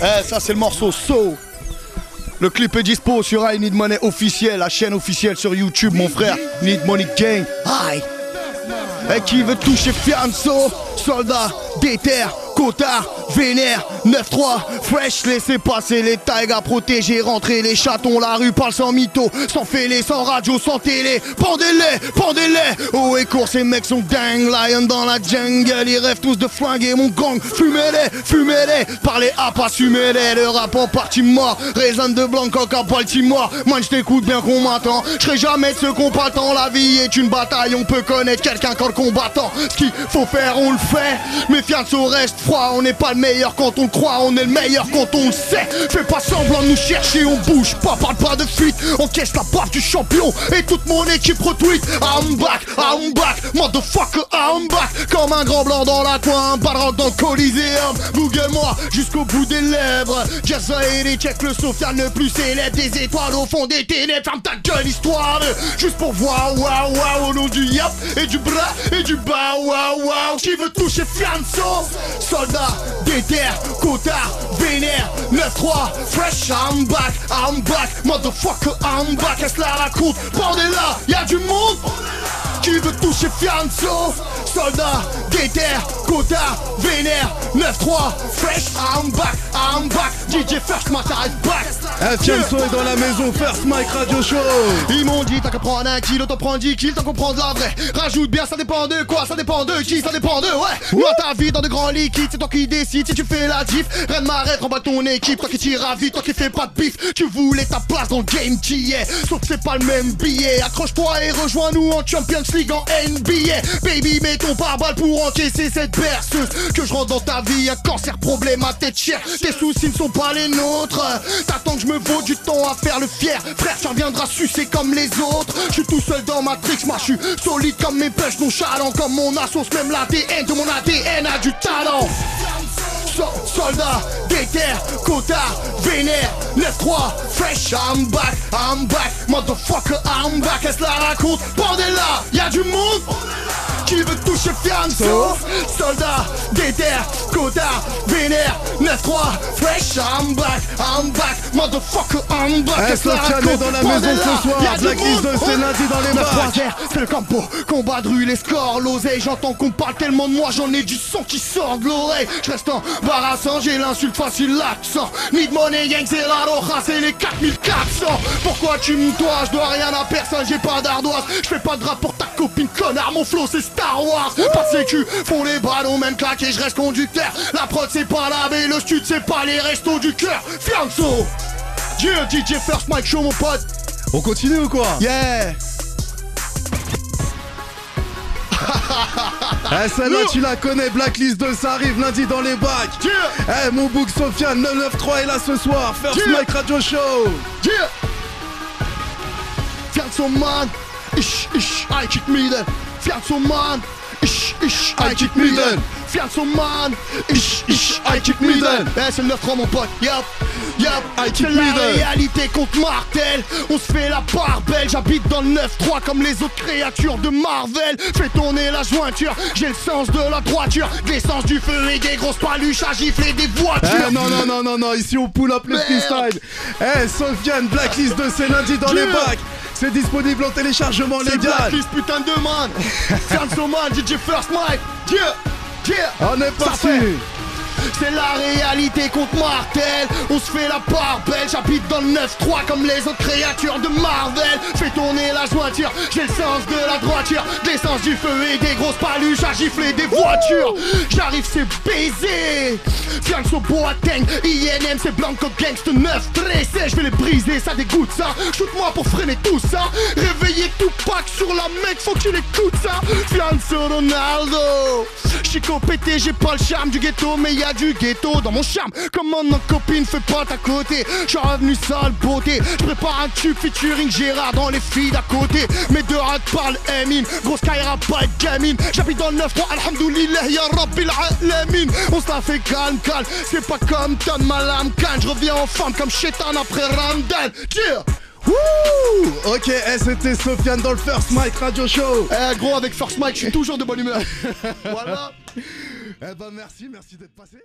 Eh, ça c'est le morceau So. Le clip est dispo sur I Need Money officiel, la chaîne officielle sur YouTube, mon frère. Need Money Gang. Aïe. Et qui veut toucher Fianso Soldat, déter, cotard, vénère, 9-3, fresh, laissez passer les tailles à protéger, rentrer les chatons, la rue parle sans mytho, sans fêlé, sans radio, sans télé, pendez-les, pendez-les, oh et court, ces mecs sont dingues, lion dans la jungle, ils rêvent tous de flinguer mon gang, fumez-les, fumez-les, parlez à pas, fumez-les, le rap en partie mort, raisin de blanc, coca, Baltimore, moi je t'écoute bien qu'on m'attend, je serai jamais de ce combattant, la vie est une bataille, on peut connaître quelqu'un quand le combattant, ce qu'il faut faire, on le fait, mais Fianso reste froid, on n'est pas le meilleur quand on le croit, on est le meilleur quand on le sait. Fais pas semblant de nous chercher, on bouge pas, parle pas de fuite. On caisse la baffe du champion et toute mon équipe retweet. I'm back, I'm back, motherfucker, I'm back. Comme un grand blanc dans la coin, pas de dans le coliséum. Google-moi jusqu'au bout des lèvres. Just et check le Sofiane le plus célèbre des étoiles au fond des ténèbres. Ferme ta gueule, histoire juste pour voir, waouh, waouh, au nom du yap et du bras et du bas, waouh, waouh. Qui veut toucher Fianso? Soldat, déter, cotard, vénère, 9-3, fresh, I'm back, I'm back, motherfucker, I'm back, est-ce la raconte, bordel là, y'a du veut toucher Fianso. Soldat, déter, cotard, vénère, 9-3, fresh, I'm back, I'm back, DJ First is back. Eh, Fianso est dans la maison, First Mike Radio Show. Ils m'ont dit t'as qu'à prendre un kilo, t'en prends 10 kills, t'en comprends de la vraie. Rajoute bien, ça dépend de quoi, ça dépend de qui, ça dépend de ouais. Moi ta vie dans de grands liquides, c'est toi qui décides. Si tu fais la diff Rien ne m'arrête, remballe ton équipe, toi qui tires à vite, toi qui fais pas de bif. Tu voulais ta place dans le game qui est, sauf que c'est pas le même billet. Accroche-toi et rejoins-nous en Champions League NBA Baby mets ton pare-balles pour encaisser cette berceuse. Que je rentre dans ta vie, un cancer problème à tête chère. Tes soucis ne sont pas les nôtres. T'attends que je me vaut du temps à faire le fier. Frère tu reviendras sucer comme les autres. Je suis tout seul dans Matrix, moi je suis solide comme mes pêches nonchalant Comme mon assos, même l'ADN de mon ADN a du talent So- soldat, déter, cotard, vénère, 9-3, fresh, I'm back, I'm back, motherfucker, I'm back, est-ce la raconte, bordel là, y'a du monde qui veut toucher Fianso. Soldat, déter, cotard, vénère, 9-3, fresh, I'm back, I'm back, motherfucker, I'm back, Eh, Sofiane raconte, est dans la maison ce soir, Blacklist monde, de c'est lundi dans les 9-3, bacs. guerre, c'est le campo, combat de rue, les scores, l'oseille, j'entends qu'on parle tellement de moi, j'en ai du son qui sort de l'oreille, je reste embarrassant, j'ai l'insulte facile, l'accent, Need money gang, c'est la roja, c'est les 4400, pourquoi tu me dois, je dois rien à personne, j'ai pas d'ardoise, je fais pas de rap pour ta copine, connard, mon flow c'est Star Wars, pas de sécu, font les ballons, même claqués, je reste conducteur, la prod c'est pas lavé, le stud c'est pas les restos du cœur, Fianso, Dieu, DJ First Mike Show mon pote, On continue ou quoi? Yeah Eh, celle-là, tu la connais, Blacklist 2, ça arrive lundi dans les bacs. Yeah. Eh, mon bouc Sofiane, 993 est là ce soir. First Yeah. Mike Radio Show. Yeah! Fianso man, ish ish, I kick then. Fianso man, I kick me then. Fianso man, ish ish, I kick me then. Eh, c'est le 9-3 mon pote, yup, yup, I kick c'est la réalité contre Martel. On se fait la part belle, j'habite dans le 9-3 comme les autres créatures de Marvel. Fais tourner la jointure, j'ai le sens de la droiture, de l'essence du feu et des grosses paluches à gifler des voitures. Eh, non, non, non, non, non, ici on pull up le freestyle. Eh, Sofiane, Blacklist 2, c'est lundi dans les bacs. C'est disponible en téléchargement C'est légal. Blacklist, putain de man Fianso man, DJ First Mike Yeah Yeah On est parti. C'est la réalité contre Martel On se fait la part belle. J'habite dans le 9-3 comme les autres créatures de Marvel. Fais tourner la jointure. J'ai le sens de la droiture. L'essence du feu et des grosses paluches à gifler des voitures. J'arrive c'est baiser Fianso Boateng INM c'est Blanco Gangsta 9 13 Je vais les briser ça dégoûte ça. Shoot-moi pour freiner tout ça. Réveiller tout pack sur la mec Faut que tu l'écoutes ça. Fianso Ronaldo. Chico pété j'ai pas le charme du ghetto Mais y a du ghetto dans mon charme. Comment non copine fais pas ta côté. J'suis revenu sale beauté. Je prépare un tube featuring Gérard dans les filles d'à côté. Mes deux rats parlent Emin Grosse Kaira pas gamine J'habite dans le 9 3 Alhamdoulilah ya Rabbil Alamin. On se la fait calme calme. C'est pas comme Tom Malam Khan. Je reviens en forme comme Chétan après Ramadan Yeah Wouh! Ok, eh, c'était Sofiane dans le First Mike Radio Show. Eh gros, avec First Mike, je suis toujours de bonne humeur. voilà. Eh ben merci, merci d'être passé.